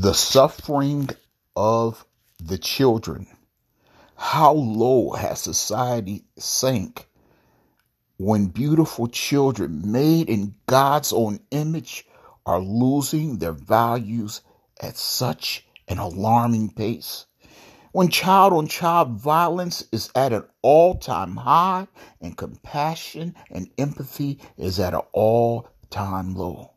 The suffering of the children. How low has society sank when beautiful children made in God's own image are losing their values at such an alarming pace? When child on child violence is at an all time high and compassion and empathy is at an all time low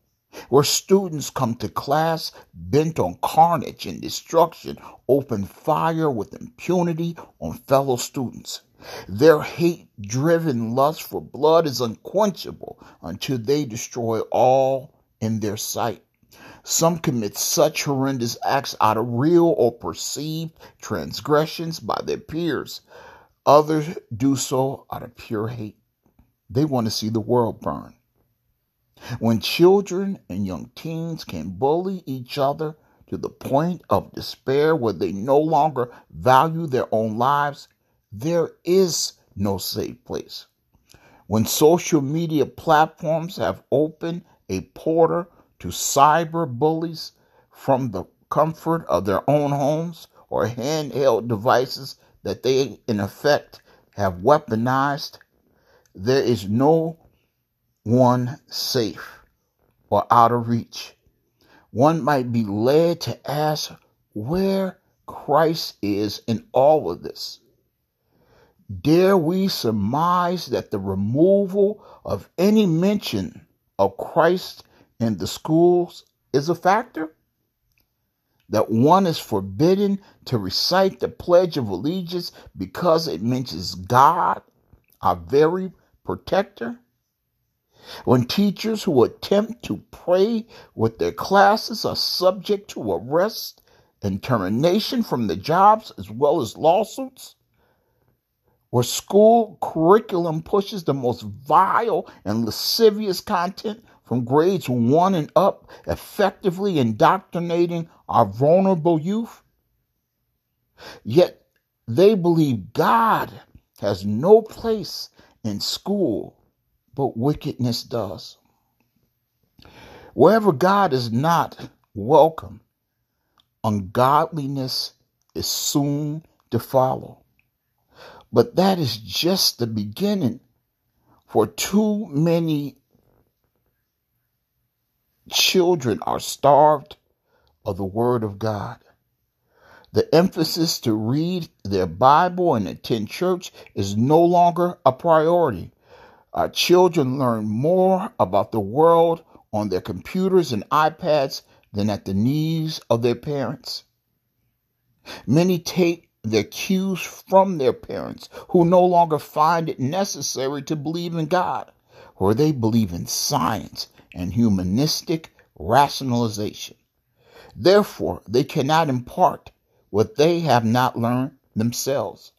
where students come to class bent on carnage and destruction, open fire with impunity on fellow students. Their hate driven lust for blood is unquenchable until they destroy all in their sight. Some commit such horrendous acts out of real or perceived transgressions by their peers. Others do so out of pure hate. They want to see the world burn. When children and young teens can bully each other to the point of despair where they no longer value their own lives, there is no safe place. When social media platforms have opened a portal to cyber bullies from the comfort of their own homes or handheld devices that they, in effect, have weaponized, there is no one safe or out of reach. One might be led to ask where Christ is in all of this. Dare we surmise that the removal of any mention of Christ in the schools is a factor? That one is forbidden to recite the Pledge of Allegiance because it mentions God, our very protector? When teachers who attempt to pray with their classes are subject to arrest and termination from their jobs as well as lawsuits, where school curriculum pushes the most vile and lascivious content from grades one and up, effectively indoctrinating our vulnerable youth. Yet they believe God has no place in school but wickedness does. Wherever God is not welcome, ungodliness is soon to follow. But that is just the beginning, for too many children are starved of the Word of God. The emphasis to read their Bible and attend church is no longer a priority. Our children learn more about the world on their computers and iPads than at the knees of their parents. Many take their cues from their parents who no longer find it necessary to believe in God, or they believe in science and humanistic rationalization. Therefore, they cannot impart what they have not learned themselves.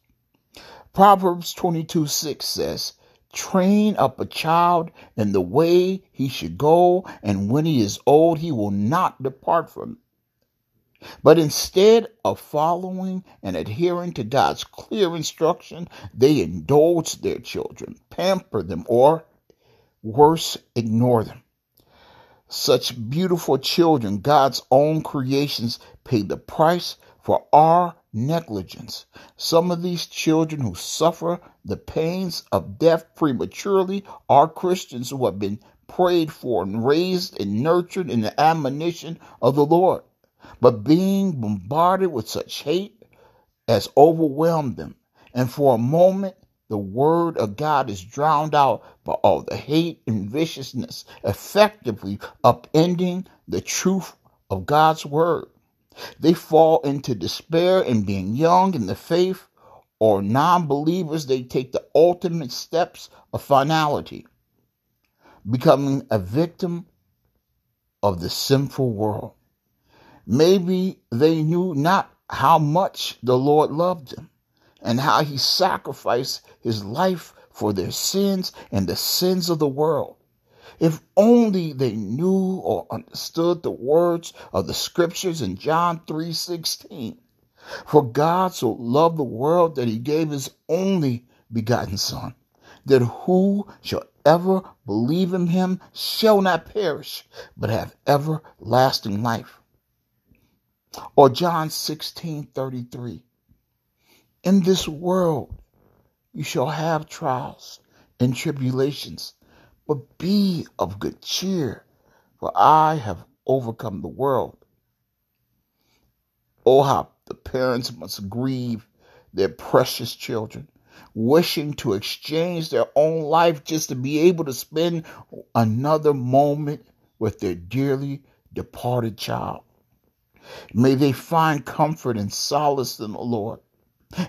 Proverbs 22 6 says, Train up a child in the way he should go, and when he is old, he will not depart from it. But instead of following and adhering to God's clear instruction, they indulge their children, pamper them, or worse, ignore them. Such beautiful children, God's own creations, pay the price for our negligence. Some of these children who suffer the pains of death prematurely are Christians who have been prayed for and raised and nurtured in the admonition of the Lord. But being bombarded with such hate has overwhelmed them. And for a moment, the word of God is drowned out by all the hate and viciousness, effectively upending the truth of God's word. They fall into despair and being young in the faith or non believers, they take the ultimate steps of finality, becoming a victim of the sinful world. Maybe they knew not how much the Lord loved them and how he sacrificed his life for their sins and the sins of the world. If only they knew or understood the words of the scriptures in John 3:16. For God so loved the world that he gave his only begotten son, that who shall ever believe in him shall not perish, but have everlasting life. Or John 16:33. In this world you shall have trials and tribulations, but be of good cheer, for I have overcome the world. Oh, how the parents must grieve their precious children, wishing to exchange their own life just to be able to spend another moment with their dearly departed child. May they find comfort and solace in the Lord.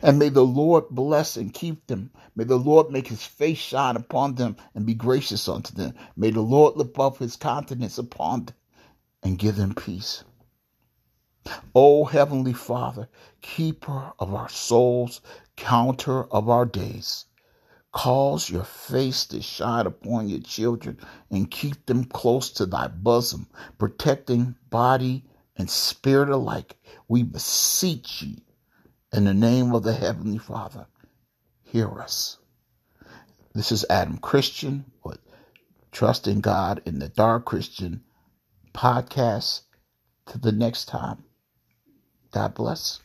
And may the Lord bless and keep them. May the Lord make his face shine upon them and be gracious unto them. May the Lord lift up his countenance upon them and give them peace. O Heavenly Father, keeper of our souls, counter of our days, cause your face to shine upon your children and keep them close to thy bosom, protecting body and spirit alike. We beseech you in the name of the Heavenly Father, hear us. This is Adam Christian with Trusting God in the Dark Christian podcast. To the next time, God bless.